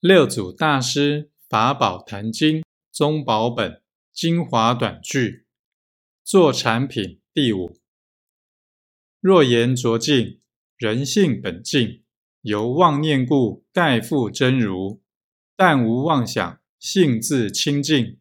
六祖大师法宝坛经宗宝本精华短句做产品第五。若言浊净，人性本净，由妄念故，盖复真如。但无妄想，性自清净。